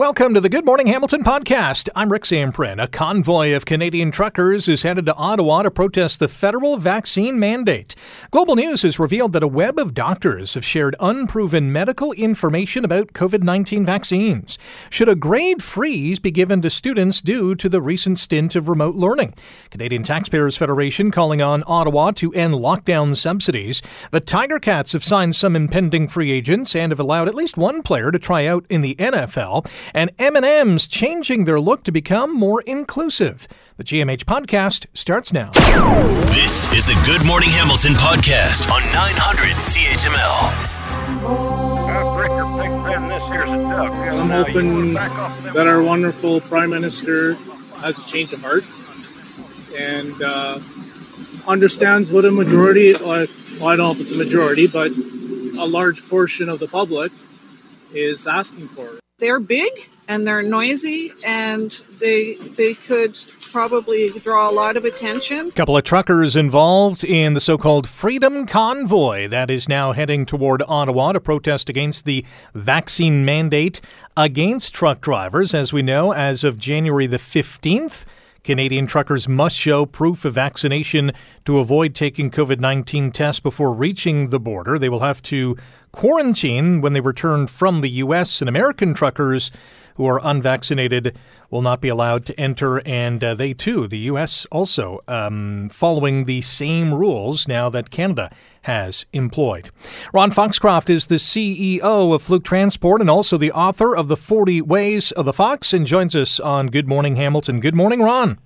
Welcome to the Good Morning Hamilton podcast. I'm Rick Zamperin. A convoy of Canadian truckers is headed to Ottawa to protest the federal vaccine mandate. Global News has revealed that a web of doctors have shared unproven medical information about COVID 19 vaccines. Should a grade freeze be given to students due to the recent stint of remote learning? Canadian Taxpayers Federation calling on Ottawa to end lockdown subsidies. The Tiger Cats have signed some impending free agents and have allowed at least one player to try out in the NFL and M&M's changing their look to become more inclusive. The GMH podcast starts now. This is the Good Morning Hamilton podcast on 900 CHML. I'm hoping that our wonderful Prime Minister has a change of heart and uh, understands what a majority, well, I don't know if it's a majority, but a large portion of the public is asking for they're big and they're noisy and they they could probably draw a lot of attention. A couple of truckers involved in the so-called Freedom Convoy that is now heading toward Ottawa to protest against the vaccine mandate against truck drivers. As we know, as of January the 15th, Canadian truckers must show proof of vaccination to avoid taking COVID 19 tests before reaching the border. They will have to quarantine when they return from the U.S., and American truckers who are unvaccinated will not be allowed to enter. And uh, they too, the U.S. also um, following the same rules now that Canada has employed. Ron Foxcroft is the CEO of Fluke Transport and also the author of The 40 Ways of the Fox and joins us on Good Morning Hamilton. Good morning, Ron.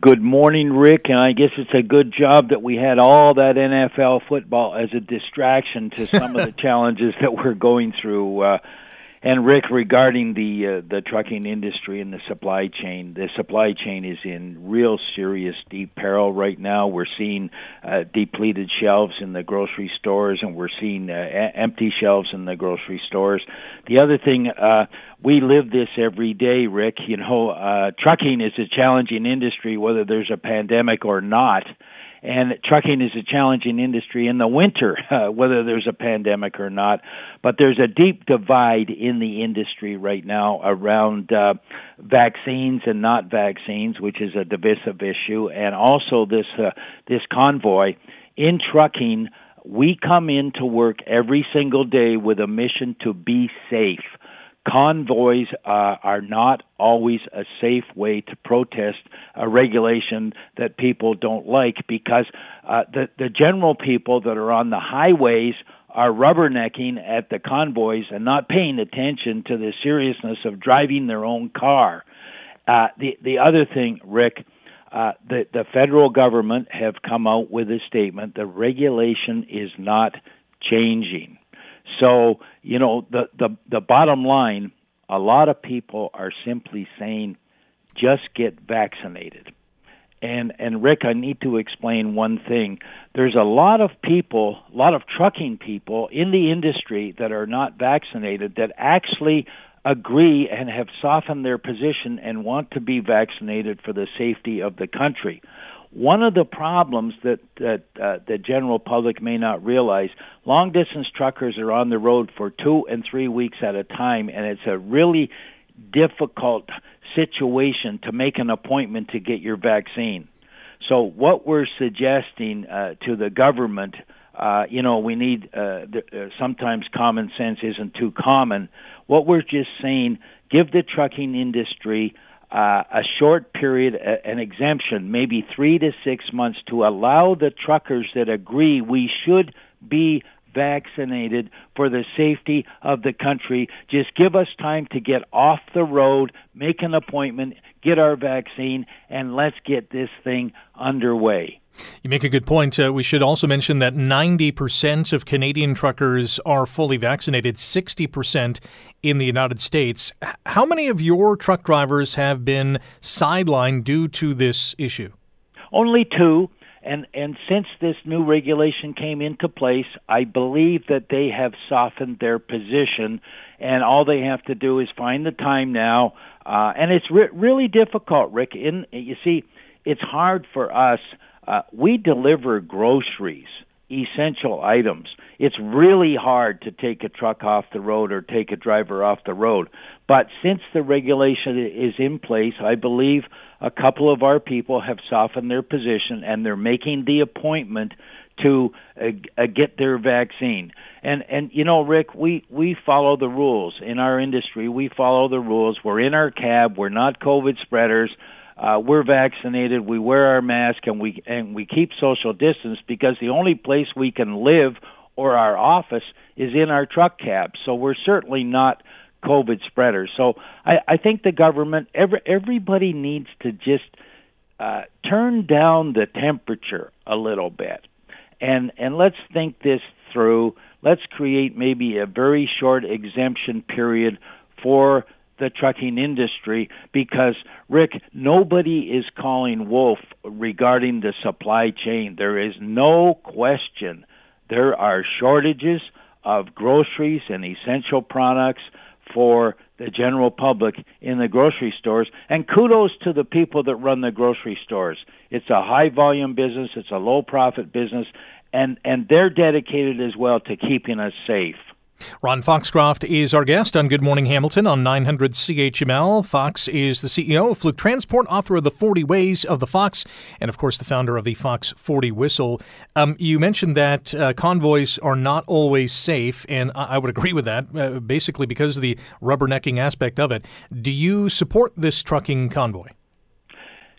Good morning, Rick. And I guess it's a good job that we had all that NFL football as a distraction to some of the challenges that we're going through. Uh, and Rick, regarding the uh, the trucking industry and the supply chain, the supply chain is in real serious deep peril right now. We're seeing uh, depleted shelves in the grocery stores, and we're seeing uh, a- empty shelves in the grocery stores. The other thing, uh, we live this every day, Rick. You know, uh, trucking is a challenging industry, whether there's a pandemic or not and trucking is a challenging industry in the winter, uh, whether there's a pandemic or not. But there's a deep divide in the industry right now around uh, vaccines and not vaccines, which is a divisive issue, and also this uh, this convoy in trucking. We come into work every single day with a mission to be safe convoys uh, are not always a safe way to protest a regulation that people don't like because uh, the the general people that are on the highways are rubbernecking at the convoys and not paying attention to the seriousness of driving their own car. Uh, the the other thing, Rick, uh, the the federal government have come out with a statement: the regulation is not changing. So, you know, the, the, the bottom line, a lot of people are simply saying, just get vaccinated. And and Rick, I need to explain one thing. There's a lot of people, a lot of trucking people in the industry that are not vaccinated that actually agree and have softened their position and want to be vaccinated for the safety of the country. One of the problems that that uh, the general public may not realize, long distance truckers are on the road for 2 and 3 weeks at a time and it's a really difficult situation to make an appointment to get your vaccine. So what we're suggesting uh, to the government uh, you know, we need uh, uh, sometimes common sense isn't too common. What we're just saying, give the trucking industry uh, a short period, uh, an exemption, maybe three to six months, to allow the truckers that agree we should be vaccinated for the safety of the country. Just give us time to get off the road, make an appointment, get our vaccine, and let's get this thing underway. You make a good point. Uh, we should also mention that 90% of Canadian truckers are fully vaccinated, 60% in the United States. How many of your truck drivers have been sidelined due to this issue? Only two. And and since this new regulation came into place, I believe that they have softened their position, and all they have to do is find the time now. Uh, and it's re- really difficult, Rick. In you see, it's hard for us. Uh, we deliver groceries essential items. It's really hard to take a truck off the road or take a driver off the road. But since the regulation is in place, I believe a couple of our people have softened their position and they're making the appointment to uh, uh, get their vaccine. And and you know, Rick, we we follow the rules in our industry. We follow the rules. We're in our cab. We're not COVID spreaders. Uh, we're vaccinated. We wear our mask and we and we keep social distance because the only place we can live or our office is in our truck cab. So we're certainly not COVID spreaders. So I, I think the government, every, everybody needs to just uh, turn down the temperature a little bit, and and let's think this through. Let's create maybe a very short exemption period for the trucking industry because Rick, nobody is calling wolf regarding the supply chain. There is no question there are shortages of groceries and essential products for the general public in the grocery stores. And kudos to the people that run the grocery stores. It's a high volume business, it's a low profit business, and, and they're dedicated as well to keeping us safe. Ron Foxcroft is our guest on Good Morning Hamilton on 900 CHML. Fox is the CEO of Fluke Transport, author of The 40 Ways of the Fox, and of course the founder of the Fox 40 Whistle. Um, you mentioned that uh, convoys are not always safe, and I, I would agree with that, uh, basically because of the rubbernecking aspect of it. Do you support this trucking convoy?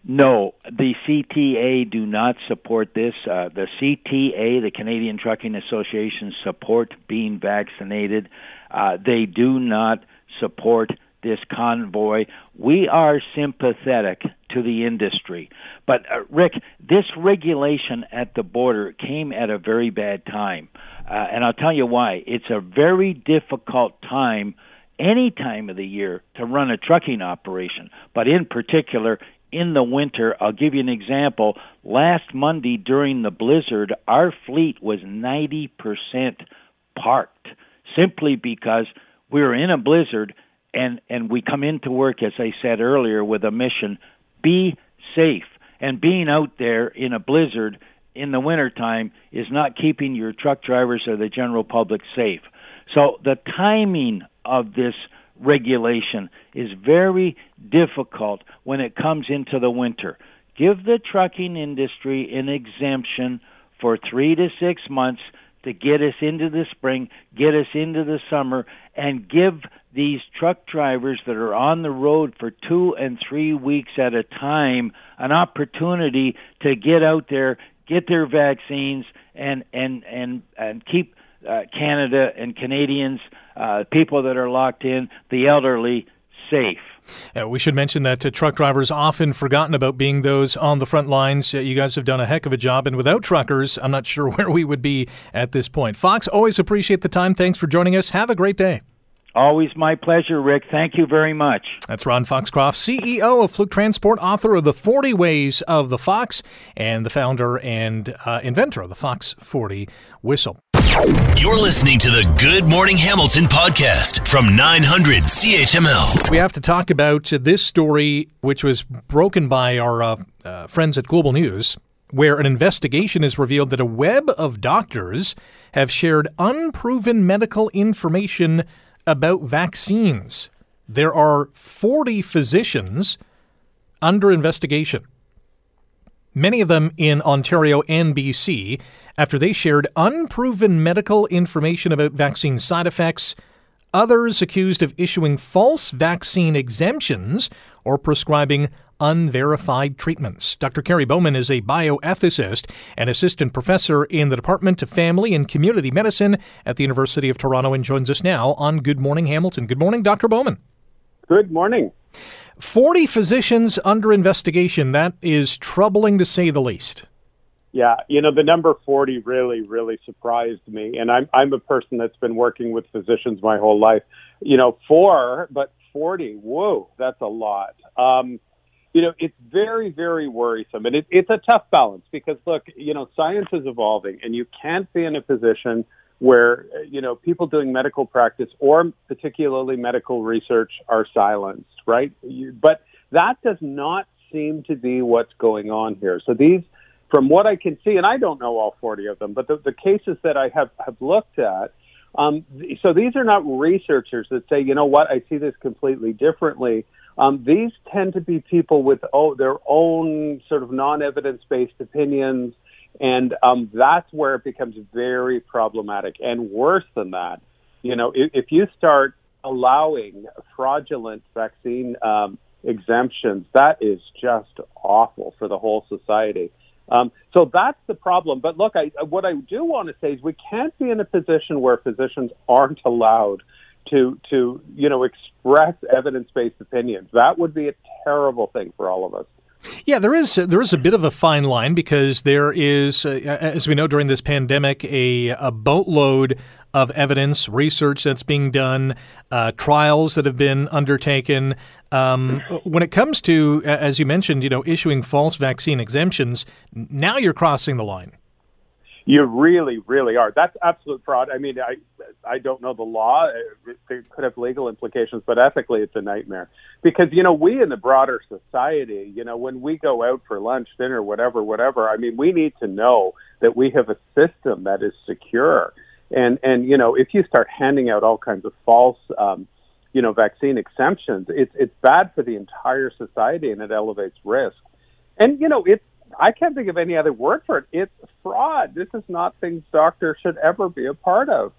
No, the CTA do not support this. Uh, the CTA, the Canadian Trucking Association, support being vaccinated. Uh, they do not support this convoy. We are sympathetic to the industry. But, uh, Rick, this regulation at the border came at a very bad time. Uh, and I'll tell you why. It's a very difficult time any time of the year to run a trucking operation, but in particular in the winter. I'll give you an example. Last Monday during the blizzard, our fleet was 90% parked simply because we were in a blizzard and and we come into work as I said earlier with a mission be safe. And being out there in a blizzard in the wintertime is not keeping your truck drivers or the general public safe. So the timing of this regulation is very difficult when it comes into the winter. Give the trucking industry an exemption for three to six months to get us into the spring, get us into the summer, and give these truck drivers that are on the road for two and three weeks at a time an opportunity to get out there, get their vaccines, and and and and keep uh, Canada and Canadians, uh, people that are locked in, the elderly, safe. Uh, we should mention that uh, truck drivers often forgotten about being those on the front lines. Uh, you guys have done a heck of a job, and without truckers, I'm not sure where we would be at this point. Fox, always appreciate the time. Thanks for joining us. Have a great day. Always my pleasure, Rick. Thank you very much. That's Ron Foxcroft, CEO of Fluke Transport, author of The 40 Ways of the Fox, and the founder and uh, inventor of the Fox 40 whistle. You're listening to the Good Morning Hamilton podcast from 900 CHML. We have to talk about this story, which was broken by our uh, uh, friends at Global News, where an investigation has revealed that a web of doctors have shared unproven medical information about vaccines. There are 40 physicians under investigation, many of them in Ontario and BC, after they shared unproven medical information about vaccine side effects, others accused of issuing false vaccine exemptions or prescribing unverified treatments. Dr. Kerry Bowman is a bioethicist and assistant professor in the Department of Family and Community Medicine at the University of Toronto and joins us now on Good Morning Hamilton. Good morning, Dr. Bowman. Good morning. 40 physicians under investigation. That is troubling to say the least. Yeah, you know, the number 40 really, really surprised me. And I'm, I'm a person that's been working with physicians my whole life. You know, four, but 40, whoa, that's a lot. Um, you know, it's very, very worrisome. And it, it's a tough balance because, look, you know, science is evolving and you can't be in a position where, you know, people doing medical practice or particularly medical research are silenced, right? You, but that does not seem to be what's going on here. So these from what I can see, and I don't know all 40 of them, but the, the cases that I have, have looked at, um, so these are not researchers that say, you know what, I see this completely differently. Um, these tend to be people with oh, their own sort of non-evidence based opinions, and um, that's where it becomes very problematic. And worse than that, you know, if, if you start allowing fraudulent vaccine um, exemptions, that is just awful for the whole society. Um, so that's the problem. But look, I, what I do want to say is we can't be in a position where physicians aren't allowed to to you know express evidence based opinions. That would be a terrible thing for all of us. Yeah, there is there is a bit of a fine line because there is, uh, as we know, during this pandemic, a, a boatload of evidence, research that's being done, uh, trials that have been undertaken. Um, when it comes to, as you mentioned, you know, issuing false vaccine exemptions, now you're crossing the line. You really, really are. That's absolute fraud. I mean, I I don't know the law. It could have legal implications, but ethically, it's a nightmare. Because you know, we in the broader society, you know, when we go out for lunch, dinner, whatever, whatever. I mean, we need to know that we have a system that is secure. And and you know, if you start handing out all kinds of false, um, you know, vaccine exemptions, it's it's bad for the entire society and it elevates risk. And you know, it's I can't think of any other word for it. It's fraud. This is not things doctors should ever be a part of.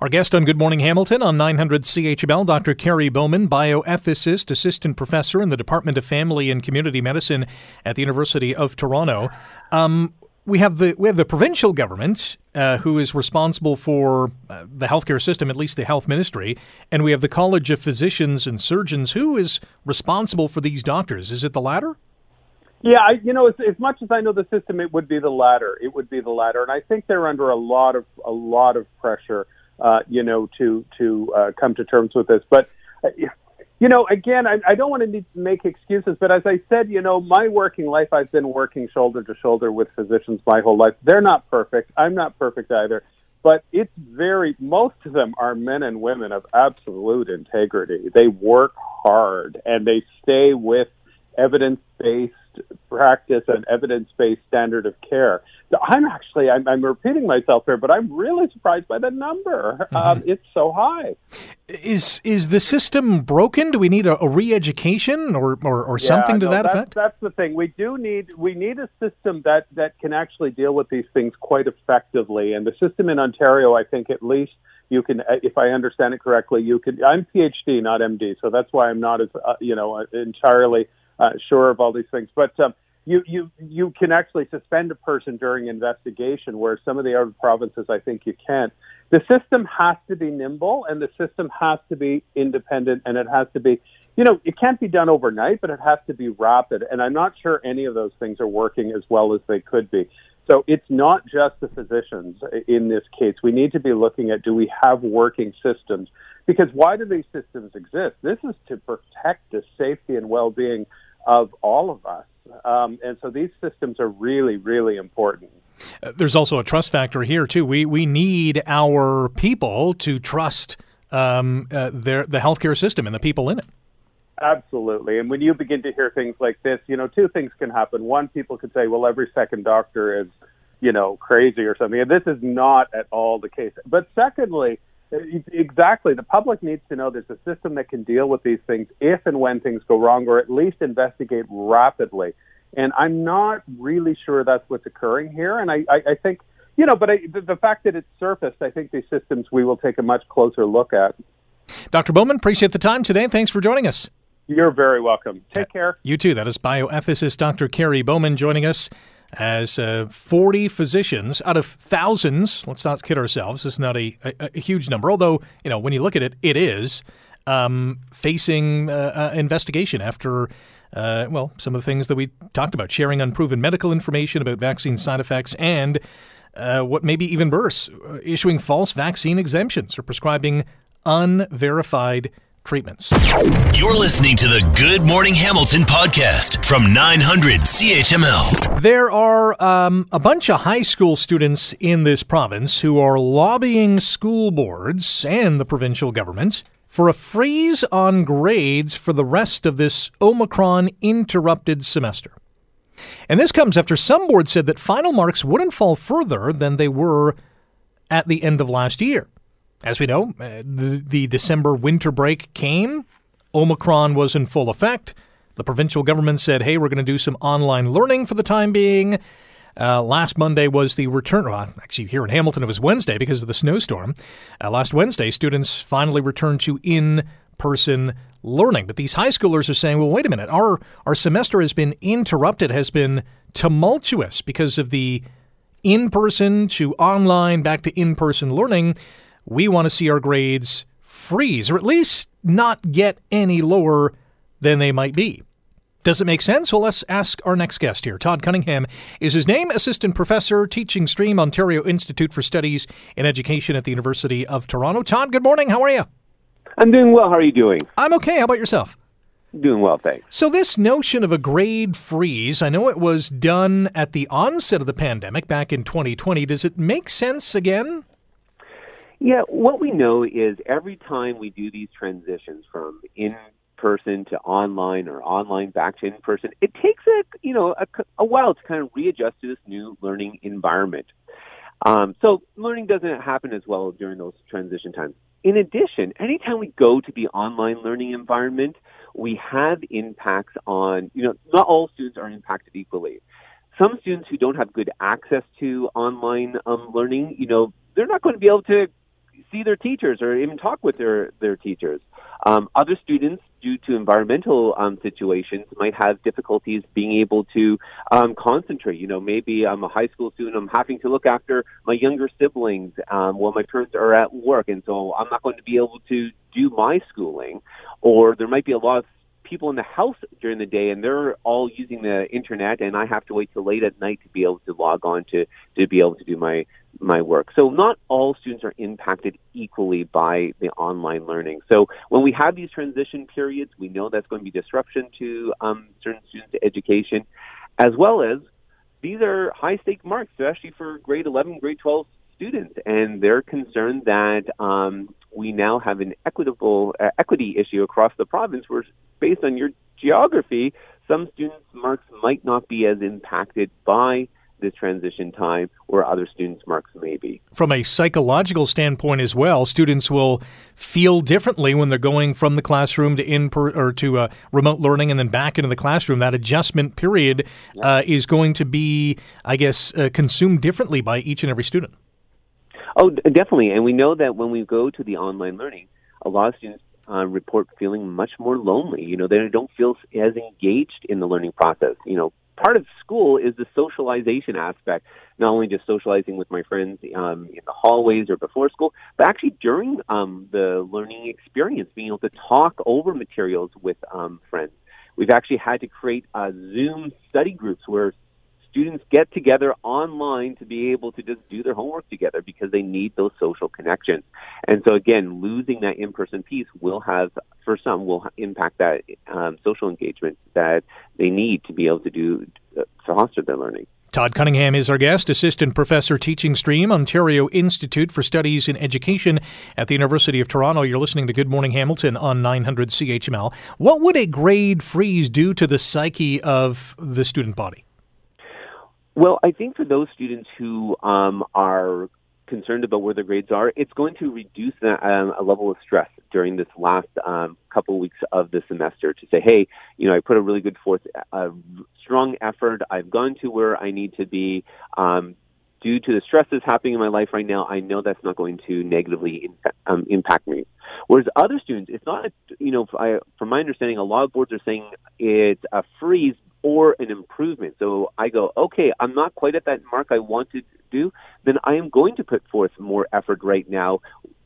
Our guest on Good Morning Hamilton on 900 CHML, Dr. Kerry Bowman, bioethicist, assistant professor in the Department of Family and Community Medicine at the University of Toronto. Um, we have the we have the provincial government uh, who is responsible for uh, the healthcare system, at least the health ministry, and we have the College of Physicians and Surgeons who is responsible for these doctors. Is it the latter? Yeah, I, you know, as, as much as I know the system, it would be the latter. It would be the latter, and I think they're under a lot of a lot of pressure, uh, you know, to to uh, come to terms with this. But uh, you know, again, I, I don't want to make excuses, but as I said, you know, my working life, I've been working shoulder to shoulder with physicians my whole life. They're not perfect. I'm not perfect either, but it's very. Most of them are men and women of absolute integrity. They work hard and they stay with evidence based practice and evidence-based standard of care. I'm actually, I'm, I'm, repeating myself here, but I'm really surprised by the number. Mm-hmm. Um, it's so high. Is is the system broken? Do we need a, a re-education or or, or yeah, something to no, that that's, effect? That's the thing. We do need we need a system that that can actually deal with these things quite effectively. And the system in Ontario, I think, at least you can, if I understand it correctly, you can. I'm PhD, not MD, so that's why I'm not as uh, you know entirely uh, sure of all these things. But um, you you you can actually suspend a person during investigation, where some of the other provinces I think you can't. The system has to be nimble, and the system has to be independent, and it has to be, you know, it can't be done overnight, but it has to be rapid. And I'm not sure any of those things are working as well as they could be. So it's not just the physicians in this case. We need to be looking at do we have working systems? Because why do these systems exist? This is to protect the safety and well-being of all of us. Um, and so these systems are really, really important. Uh, there's also a trust factor here too. We we need our people to trust um, uh, their the healthcare system and the people in it. Absolutely. And when you begin to hear things like this, you know, two things can happen. One, people could say, well, every second doctor is, you know, crazy or something. And this is not at all the case. But secondly, Exactly. The public needs to know there's a system that can deal with these things if and when things go wrong, or at least investigate rapidly. And I'm not really sure that's what's occurring here. And I, I, I think, you know, but I, the, the fact that it's surfaced, I think these systems we will take a much closer look at. Dr. Bowman, appreciate the time today. Thanks for joining us. You're very welcome. Take care. You too. That is bioethicist Dr. Kerry Bowman joining us as uh, 40 physicians out of thousands. Let's not kid ourselves. It's not a, a, a, huge number, although you know when you look at it, it is um, facing uh, uh, investigation after. Uh, well, some of the things that we talked about, sharing unproven medical information about vaccine side effects, and uh, what may be even worse, issuing false vaccine exemptions or prescribing unverified treatments. You're listening to the Good Morning Hamilton podcast from 900 CHML. There are um, a bunch of high school students in this province who are lobbying school boards and the provincial government for a freeze on grades for the rest of this Omicron interrupted semester. And this comes after some boards said that final marks wouldn't fall further than they were at the end of last year. As we know, uh, the, the December winter break came, Omicron was in full effect. The provincial government said, hey, we're going to do some online learning for the time being. Uh, last Monday was the return. Well, actually, here in Hamilton, it was Wednesday because of the snowstorm. Uh, last Wednesday, students finally returned to in person learning. But these high schoolers are saying, well, wait a minute, our, our semester has been interrupted, has been tumultuous because of the in person to online, back to in person learning. We want to see our grades freeze, or at least not get any lower than they might be. Does it make sense? Well, let's ask our next guest here. Todd Cunningham is his name, assistant professor, teaching Stream Ontario Institute for Studies in Education at the University of Toronto. Todd, good morning. How are you? I'm doing well. How are you doing? I'm okay. How about yourself? Doing well, thanks. So, this notion of a grade freeze, I know it was done at the onset of the pandemic back in 2020. Does it make sense again? Yeah, what we know is every time we do these transitions from in person to online or online back to in person, it takes a you know a, a while to kind of readjust to this new learning environment. Um, so learning doesn't happen as well during those transition times. In addition, anytime we go to the online learning environment, we have impacts on you know not all students are impacted equally. Some students who don't have good access to online um, learning, you know, they're not going to be able to see their teachers or even talk with their their teachers. Um, other students due to environmental um, situations, might have difficulties being able to um, concentrate. You know, maybe I'm a high school student, I'm having to look after my younger siblings um, while my parents are at work, and so I'm not going to be able to do my schooling. Or there might be a lot of people in the house during the day and they're all using the internet and I have to wait till late at night to be able to log on to to be able to do my my work. So not all students are impacted equally by the online learning. So when we have these transition periods, we know that's going to be disruption to um, certain students' education, as well as these are high stake marks, especially for grade 11, grade 12 students, and they're concerned that um, we now have an equitable uh, equity issue across the province, where based on your geography, some students' marks might not be as impacted by this transition time where other students' marks may be. From a psychological standpoint as well, students will feel differently when they're going from the classroom to in per, or to uh, remote learning and then back into the classroom. That adjustment period uh, is going to be, I guess, uh, consumed differently by each and every student. Oh, definitely. And we know that when we go to the online learning, a lot of students uh, report feeling much more lonely. You know, they don't feel as engaged in the learning process. You know, part of school is the socialization aspect, not only just socializing with my friends um, in the hallways or before school, but actually during um, the learning experience, being able to talk over materials with um, friends. We've actually had to create uh, Zoom study groups where students get together online to be able to just do their homework together because they need those social connections. And so again, losing that in-person piece will have, for some, will impact that um, social engagement that they need to be able to do uh, to foster their learning. Todd Cunningham is our guest, Assistant Professor Teaching Stream, Ontario Institute for Studies in Education at the University of Toronto. You're listening to Good Morning Hamilton on 900 CHML. What would a grade freeze do to the psyche of the student body? Well, I think for those students who um, are concerned about where their grades are, it's going to reduce the, um, a level of stress during this last um, couple weeks of the semester to say, hey, you know, I put a really good forth, a strong effort. I've gone to where I need to be. Um, due to the stress that's happening in my life right now, I know that's not going to negatively in, um, impact me. Whereas other students, it's not, a, you know, I, from my understanding, a lot of boards are saying it's a freeze or an improvement. So I go, okay, I'm not quite at that mark I want to do, then I am going to put forth more effort right now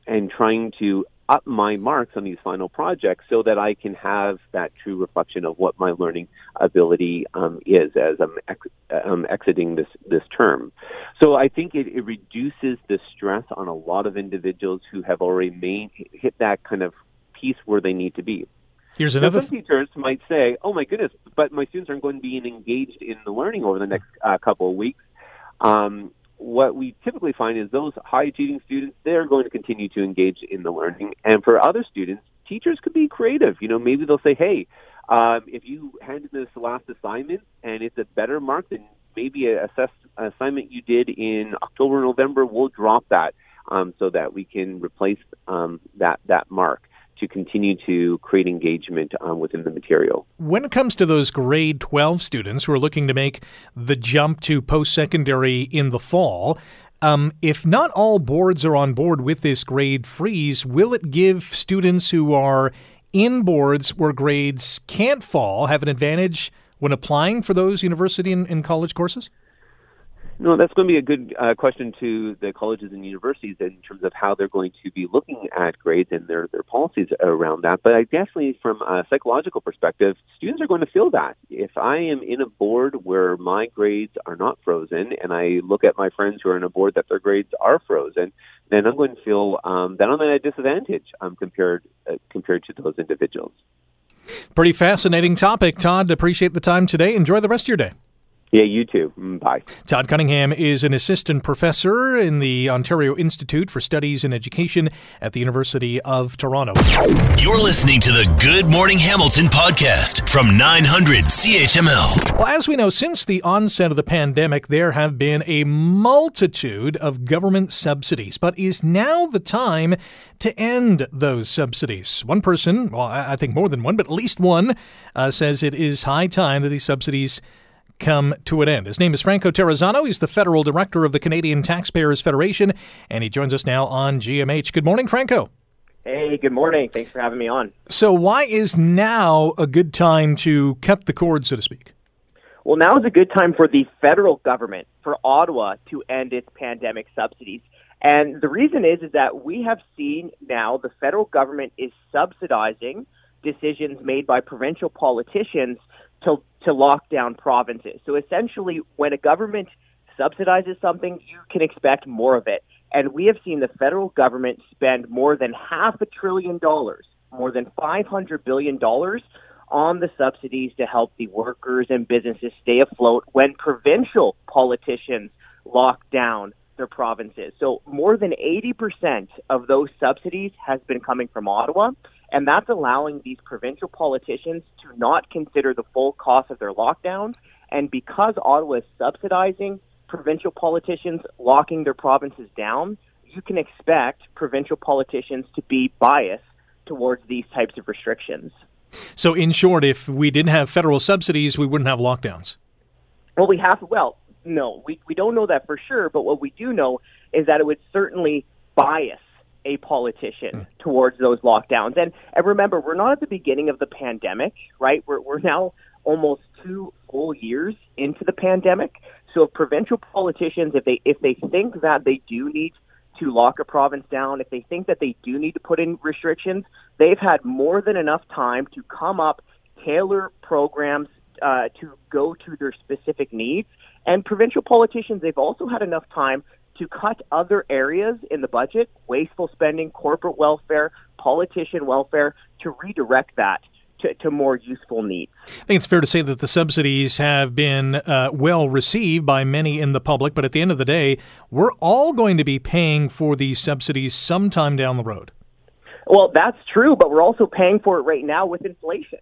and trying to up my marks on these final projects so that I can have that true reflection of what my learning ability um, is as I'm, ex- I'm, exiting this, this term. So I think it, it, reduces the stress on a lot of individuals who have already made, hit that kind of piece where they need to be. Here's another. some teachers might say, "Oh my goodness, but my students aren't going to be engaged in the learning over the next uh, couple of weeks." Um, what we typically find is those high achieving students they're going to continue to engage in the learning, and for other students, teachers could be creative. You know, maybe they'll say, "Hey, Um, if you handed in this last assignment and it's a better mark than maybe a assess, assignment you did in October, or November, we'll drop that um, so that we can replace um, that that mark to continue to create engagement um, within the material. When it comes to those grade 12 students who are looking to make the jump to post secondary in the fall, um, if not all boards are on board with this grade freeze, will it give students who are in boards where grades can't fall have an advantage when applying for those university and, and college courses? No, that's going to be a good uh, question to the colleges and universities in terms of how they're going to be looking at grades and their, their policies around that. But I definitely, from a psychological perspective, students are going to feel that. If I am in a board where my grades are not frozen, and I look at my friends who are in a board that their grades are frozen, then I'm going to feel um, that I'm at a disadvantage um, compared uh, compared to those individuals. Pretty fascinating topic, Todd. Appreciate the time today. Enjoy the rest of your day. Yeah, you too. Mm, bye. Todd Cunningham is an assistant professor in the Ontario Institute for Studies in Education at the University of Toronto. You're listening to the Good Morning Hamilton podcast from 900 CHML. Well, as we know, since the onset of the pandemic, there have been a multitude of government subsidies. But is now the time to end those subsidies? One person, well, I think more than one, but at least one, uh, says it is high time that these subsidies come to an end. His name is Franco Terrazzano. He's the federal director of the Canadian Taxpayers Federation, and he joins us now on GMH. Good morning, Franco. Hey, good morning. Thanks for having me on. So, why is now a good time to cut the cord, so to speak? Well, now is a good time for the federal government, for Ottawa, to end its pandemic subsidies. And the reason is is that we have seen now the federal government is subsidizing decisions made by provincial politicians to, to lock down provinces. So essentially, when a government subsidizes something, you can expect more of it. And we have seen the federal government spend more than half a trillion dollars, more than $500 billion on the subsidies to help the workers and businesses stay afloat when provincial politicians lock down their provinces. So more than 80% of those subsidies has been coming from Ottawa. And that's allowing these provincial politicians to not consider the full cost of their lockdowns. And because Ottawa is subsidizing provincial politicians locking their provinces down, you can expect provincial politicians to be biased towards these types of restrictions. So, in short, if we didn't have federal subsidies, we wouldn't have lockdowns. Well, we have, well, no, we, we don't know that for sure, but what we do know is that it would certainly bias a politician towards those lockdowns. And and remember, we're not at the beginning of the pandemic, right? We're we're now almost two full years into the pandemic. So if provincial politicians, if they if they think that they do need to lock a province down, if they think that they do need to put in restrictions, they've had more than enough time to come up, tailor programs uh, to go to their specific needs. And provincial politicians, they've also had enough time to cut other areas in the budget, wasteful spending, corporate welfare, politician welfare, to redirect that to, to, more useful needs. I think it's fair to say that the subsidies have been uh, well received by many in the public, but at the end of the day, we're all going to be paying for these subsidies sometime down the road. Well, that's true, but we're also paying for it right now with inflation,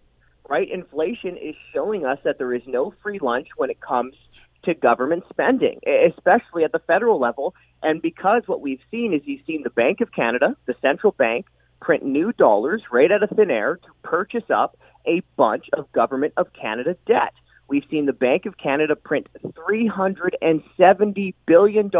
right? Inflation is showing us that there is no free lunch when it comes to government spending, especially at the federal level. And because what we've seen is you've seen the Bank of Canada, the central bank, print new dollars right out of thin air to purchase up a bunch of Government of Canada debt. We've seen the Bank of Canada print $370 billion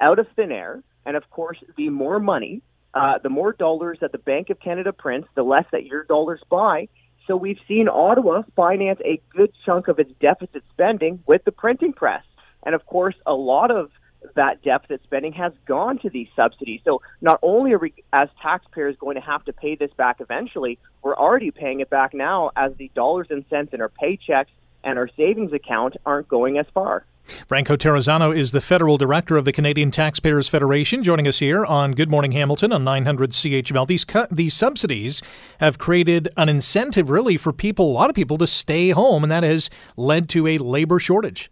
out of thin air. And of course, the more money, uh, the more dollars that the Bank of Canada prints, the less that your dollars buy. So we've seen Ottawa finance a good chunk of its deficit spending with the printing press. And of course, a lot of that deficit spending has gone to these subsidies. So not only are we, as taxpayers, going to have to pay this back eventually, we're already paying it back now as the dollars and cents in our paychecks and our savings account aren't going as far. Franco Terrazzano is the federal director of the Canadian Taxpayers Federation, joining us here on Good Morning Hamilton on 900 CHML. These cu- these subsidies have created an incentive, really, for people, a lot of people, to stay home, and that has led to a labor shortage.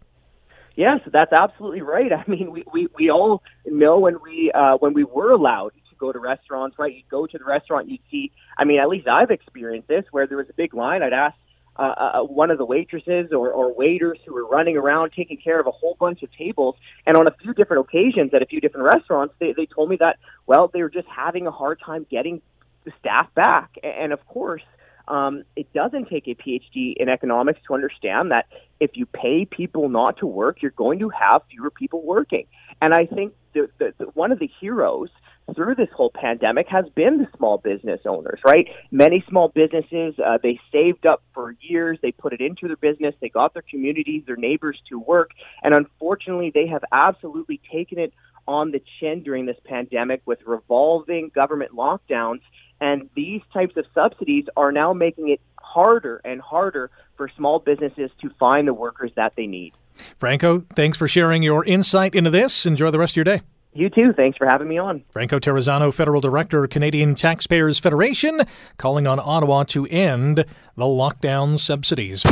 Yes, that's absolutely right. I mean, we, we, we all know when we uh, when we were allowed to go to restaurants, right? You'd go to the restaurant, you'd see. I mean, at least I've experienced this, where there was a big line. I'd ask uh, uh, one of the waitresses or, or waiters who were running around taking care of a whole bunch of tables. And on a few different occasions at a few different restaurants, they, they told me that, well, they were just having a hard time getting the staff back. And of course, um, it doesn't take a PhD in economics to understand that if you pay people not to work, you're going to have fewer people working. And I think the, the, the, one of the heroes through this whole pandemic has been the small business owners, right? Many small businesses, uh, they saved up for years, they put it into their business, they got their communities, their neighbors to work, and unfortunately, they have absolutely taken it on the chin during this pandemic with revolving government lockdowns. And these types of subsidies are now making it harder and harder for small businesses to find the workers that they need. Franco, thanks for sharing your insight into this. Enjoy the rest of your day. You too. Thanks for having me on. Franco Terrazzano, Federal Director, Canadian Taxpayers Federation, calling on Ottawa to end the lockdown subsidies.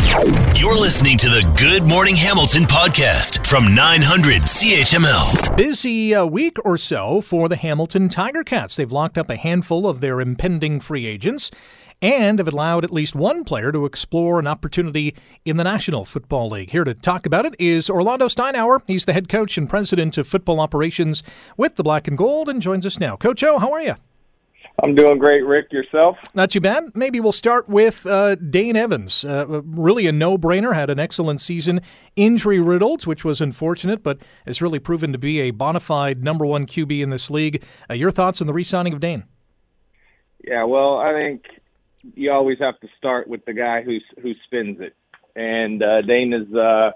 You're listening to the Good Morning Hamilton podcast from 900 CHML. Busy uh, week or so for the Hamilton Tiger Cats. They've locked up a handful of their impending free agents and have allowed at least one player to explore an opportunity in the National Football League. Here to talk about it is Orlando Steinauer. He's the head coach and president of football operations with the Black and Gold and joins us now. Coach O, how are you? I'm doing great, Rick. Yourself? Not too bad. Maybe we'll start with uh, Dane Evans. Uh, really a no brainer. Had an excellent season, injury riddled, which was unfortunate, but has really proven to be a bona fide number one QB in this league. Uh, your thoughts on the re signing of Dane? Yeah, well, I think you always have to start with the guy who who spins it, and uh, Dane has uh,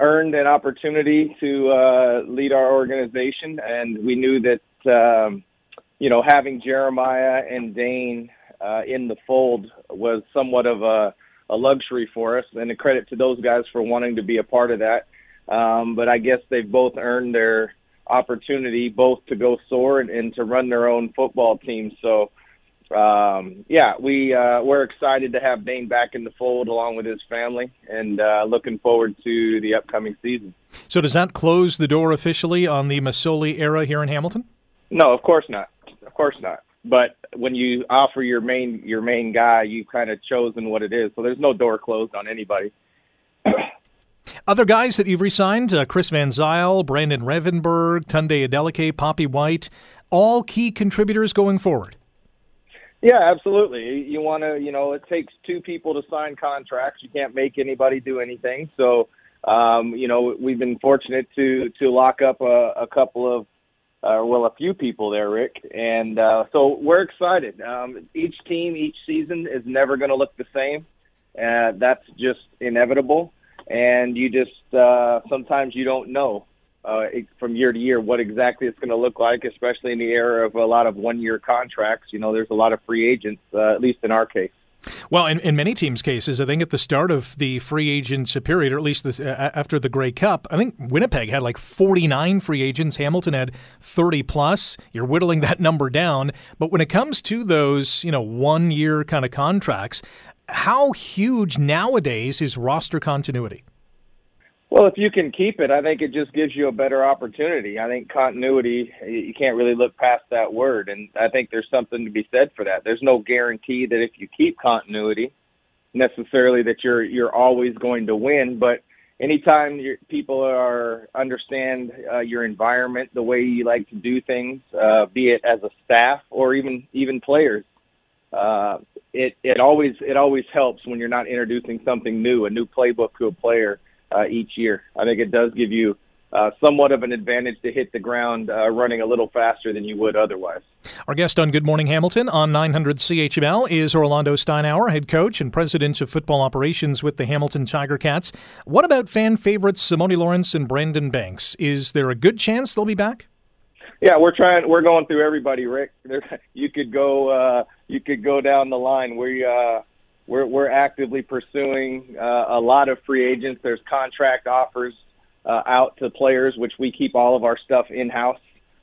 earned an opportunity to uh, lead our organization, and we knew that um, you know having Jeremiah and Dane uh, in the fold was somewhat of a, a luxury for us, and a credit to those guys for wanting to be a part of that. Um, but I guess they've both earned their opportunity both to go soar and, and to run their own football team. So um, yeah, we uh, we're excited to have Dane back in the fold along with his family, and uh, looking forward to the upcoming season. So, does that close the door officially on the Masoli era here in Hamilton? No, of course not. Of course not. But when you offer your main your main guy, you've kind of chosen what it is. So there's no door closed on anybody. Other guys that you've resigned, uh, Chris Van Zyl, Brandon Revenberg, Tunde Adeleke, Poppy White, all key contributors going forward. Yeah, absolutely. You want to, you know, it takes two people to sign contracts. You can't make anybody do anything. So, um, you know, we've been fortunate to to lock up a, a couple of, uh, well, a few people there, Rick, and uh, so we're excited. Um, each team, each season is never going to look the same. Uh, that's just inevitable, and you just uh, sometimes you don't know uh, from year to year what exactly it's going to look like, especially in the era of a lot of one-year contracts. You know, there's a lot of free agents, uh, at least in our case. Well, in, in many teams' cases, I think at the start of the free agents period, or at least this, uh, after the Grey Cup, I think Winnipeg had like 49 free agents. Hamilton had 30 plus. You're whittling that number down. But when it comes to those, you know, one year kind of contracts, how huge nowadays is roster continuity? Well, if you can keep it, I think it just gives you a better opportunity. I think continuity, you can't really look past that word. And I think there's something to be said for that. There's no guarantee that if you keep continuity, necessarily that you're you're always going to win. But anytime your, people are understand uh, your environment, the way you like to do things, uh, be it as a staff or even even players, uh, it it always it always helps when you're not introducing something new, a new playbook to a player uh, each year. I think it does give you uh, somewhat of an advantage to hit the ground uh, running a little faster than you would otherwise. Our guest on Good Morning Hamilton on 900 CHML is Orlando Steinauer, head coach and president of football operations with the Hamilton Tiger Cats. What about fan favorites Simoni Lawrence and Brandon Banks? Is there a good chance they'll be back? Yeah, we're trying. We're going through everybody, Rick. you could go. Uh, you could go down the line. We uh, we're we're actively pursuing uh, a lot of free agents. There's contract offers uh, out to players, which we keep all of our stuff in house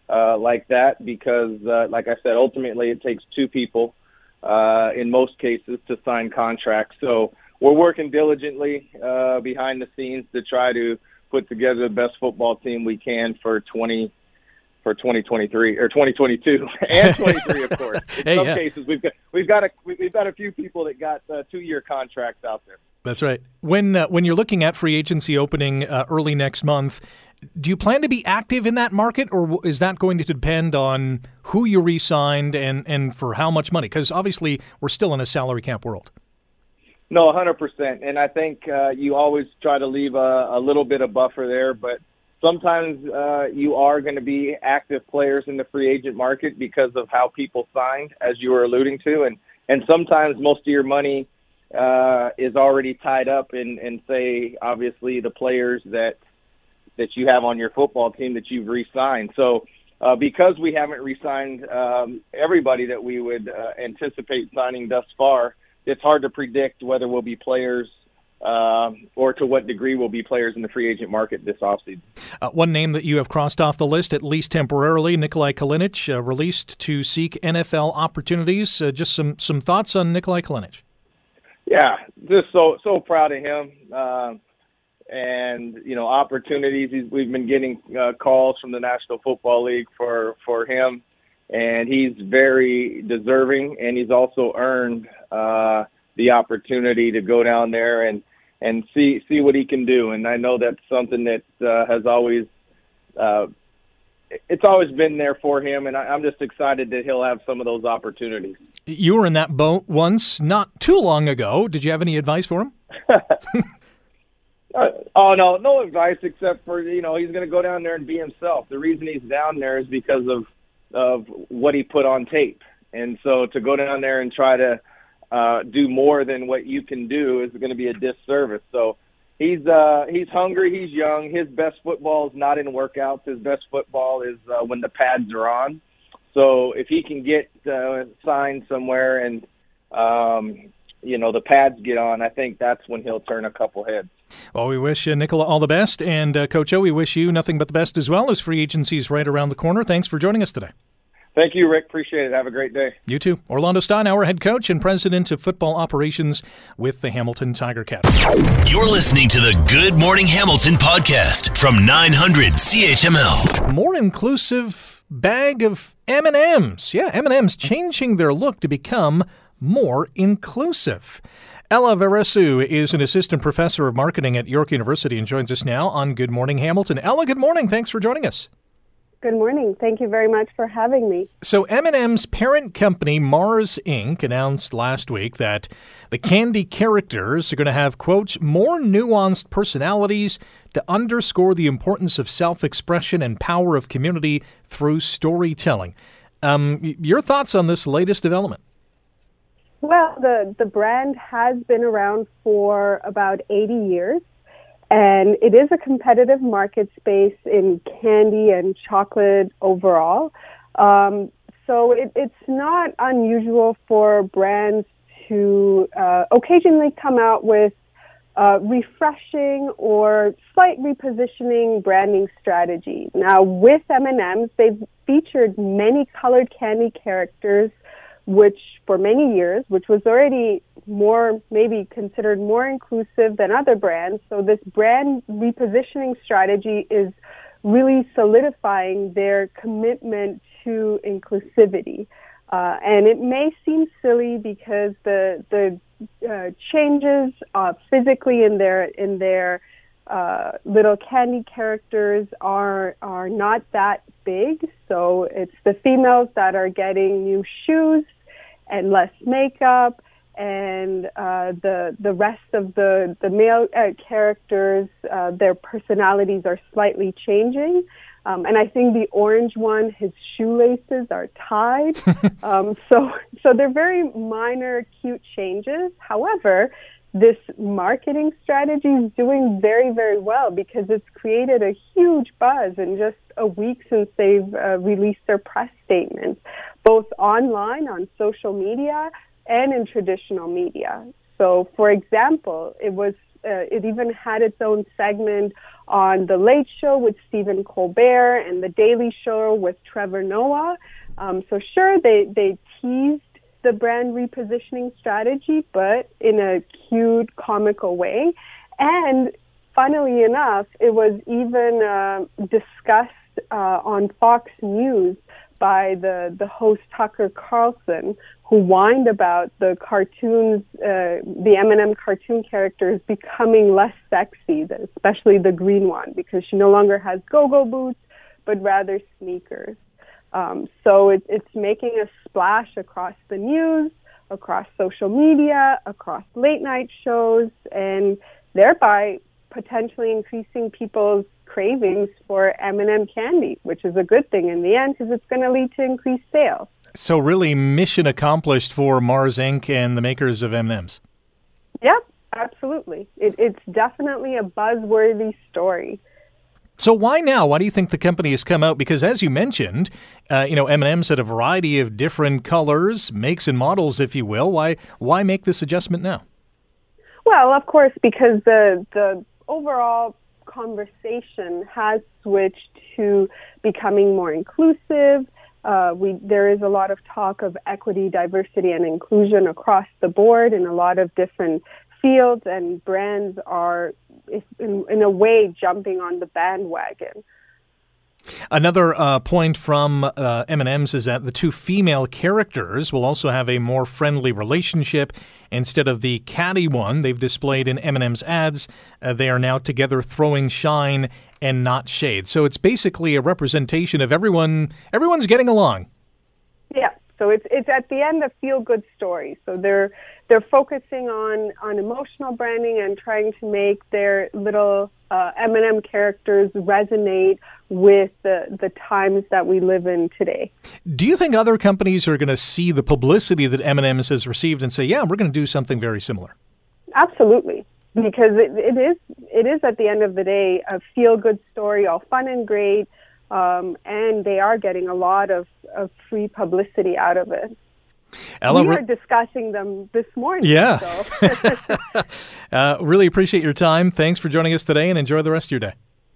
uh, like that because, uh, like I said, ultimately it takes two people uh, in most cases to sign contracts. So we're working diligently uh, behind the scenes to try to put together the best football team we can for 20, for 2023 or 2022 and 23, of course. In hey, some yeah. cases, we've got we've got a we've got a few people that got uh, two year contracts out there. That's right. When uh, when you're looking at free agency opening uh, early next month, do you plan to be active in that market, or is that going to depend on who you re-signed and and for how much money? Because obviously we're still in a salary cap world. No, 100%. And I think uh, you always try to leave a, a little bit of buffer there, but sometimes uh, you are going to be active players in the free agent market because of how people signed, as you were alluding to, and and sometimes most of your money uh, is already tied up in, in say, obviously the players that that you have on your football team that you've re-signed. So. Uh, because we haven't re-signed um, everybody that we would uh, anticipate signing thus far, it's hard to predict whether we'll be players um, or to what degree we'll be players in the free agent market this offseason. Uh, one name that you have crossed off the list, at least temporarily, Nikolai Kalinic, uh, released to seek NFL opportunities. Uh, just some some thoughts on Nikolai Kalinic. Yeah, just so so proud of him, uh, and you know opportunities. He's, we've been getting uh, calls from the National Football League for for him, and he's very deserving, and he's also earned uh, the opportunity to go down there and and see see what he can do. And I know that's something that uh, has always uh, it's always been there for him, and I, I'm just excited that he'll have some of those opportunities. You were in that boat once, not too long ago. Did you have any advice for him? Uh, oh no, no advice except for you know he's going to go down there and be himself. The reason he's down there is because of of what he put on tape, and so to go down there and try to uh, do more than what you can do is going to be a disservice. So he's uh, he's hungry, he's young. His best football is not in workouts. His best football is uh, when the pads are on. So if he can get uh, signed somewhere and um, you know the pads get on, I think that's when he'll turn a couple heads. Well, we wish uh, Nicola all the best, and uh, Coach O, we wish you nothing but the best as well as free agencies right around the corner. Thanks for joining us today. Thank you, Rick. Appreciate it. Have a great day. You too. Orlando Steinauer, head coach and president of football operations with the Hamilton Tiger Cats. You're listening to the Good Morning Hamilton podcast from 900 CHML. More inclusive bag of M&Ms. Yeah, M&Ms changing their look to become more inclusive. Ela Veresiu is an assistant professor of marketing at York University and joins us now on Good Morning Hamilton. Ela, good morning. Thanks for joining us. Good morning. Thank you very much for having me. So M&M's parent company Mars Inc. announced last week that the candy characters are going to have quote more nuanced personalities to underscore the importance of self-expression and power of community through storytelling. Um, your thoughts on this latest development? Well, the, the brand has been around for about 80 years, and it is a competitive market space in candy and chocolate overall. Um, so it, it's not unusual for brands to uh, occasionally come out with uh, refreshing or slight repositioning branding strategy. Now, with M&Ms, they've featured many colored candy characters which for many years, which was already more, maybe considered more inclusive than other brands. So this brand repositioning strategy is really solidifying their commitment to inclusivity. Uh, and it may seem silly because the the uh, changes uh, physically in their in their uh, little candy characters are are not that big. So it's the females that are getting new shoes and less makeup, and uh, the the rest of the the male uh, characters, uh, their personalities are slightly changing. Um, and I think the orange one, his shoelaces are tied. um, so so they're very minor, cute changes. However, this marketing strategy is doing very, very well because it's created a huge buzz in just a week since they've uh, released their press statements, both online on social media and in traditional media. So, for example, it was uh, it even had its own segment on the Late Show with Stephen Colbert and the Daily Show with Trevor Noah. Um, so, sure, they they teased the brand repositioning strategy, but in a cute, comical way. And funnily enough, it was even uh, discussed uh, on Fox News by the, the host Tucker Carlson, who whined about the cartoons, uh, the M&M cartoon characters becoming less sexy, especially the green one, because she no longer has go-go boots, but rather sneakers. Um, so it, it's making a splash across the news, across social media, across late night shows, and thereby potentially increasing people's cravings for M&M candy, which is a good thing in the end because it's going to lead to increased sales. So really mission accomplished for Mars Inc. and the makers of M&Ms. Yep, absolutely. It, it's definitely a buzzworthy story. So why now? Why do you think the company has come out? Because as you mentioned, uh, you know M&Ms had a variety of different colors, makes and models, if you will. Why why make this adjustment now? Well, of course, because the the overall conversation has switched to becoming more inclusive. Uh, we, there is a lot of talk of equity, diversity, and inclusion across the board in a lot of different fields, and brands are, in, in a way, jumping on the bandwagon. Another uh, point from uh, M&M's is that the two female characters will also have a more friendly relationship instead of the catty one they've displayed in M&M's ads. Uh, they are now together throwing shine and not shade. So it's basically a representation of everyone. Everyone's getting along. Yeah. So it's it's at the end a feel good story. So they're they're focusing on on emotional branding and trying to make their little uh, M&M characters resonate with the the times that we live in today. Do you think other companies are going to see the publicity that M&M's has received and say, "Yeah, we're going to do something very similar"? Absolutely, because it, it is it is at the end of the day a feel good story, all fun and great um, and they are getting a lot of, of free publicity out of it. Ela, we were discussing them this morning. Yeah. So. uh, really appreciate your time. Thanks for joining us today and enjoy the rest of your day.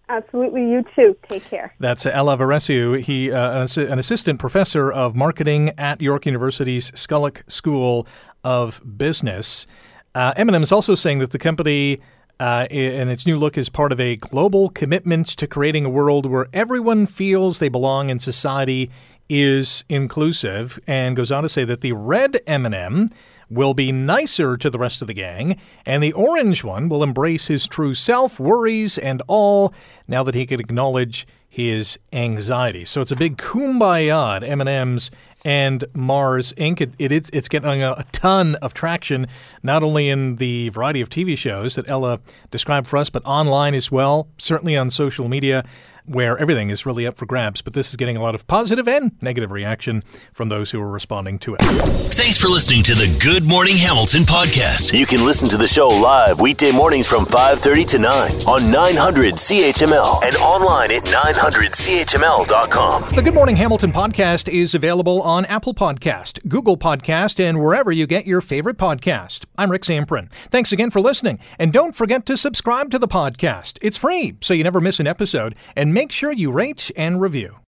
Absolutely. You too. Take care. That's Ela Veresiu. He, uh, an assistant professor of marketing at York University's Schulich School of Business. Uh, is also saying that the company uh, and its new look is part of a global commitment to creating a world where everyone feels they belong and society is inclusive. And goes on to say that the red M&M will be nicer to the rest of the gang, and the orange one will embrace his true self, worries and all, now that he can acknowledge his anxiety. So it's a big kumbaya at M&M's and Mars Inc. It, it, it's, it's getting a, a, ton of traction, not only in the variety of TV shows that Ela described for us, but online as well, certainly on social media where everything is really up for grabs, but this is getting a lot of positive and negative reaction from those who are responding to it. Thanks for listening to the Good Morning Hamilton podcast. You can listen to the show live weekday mornings from 5:30 to 9 on 900 CHML and online at 900CHML.com. The Good Morning Hamilton podcast is available on Apple Podcast, Google Podcast, and wherever you get your favorite podcast. I'm Rick Zamperin. Thanks again for listening, and don't forget to subscribe to the podcast. It's free, so you never miss an episode, and make sure you rate and review.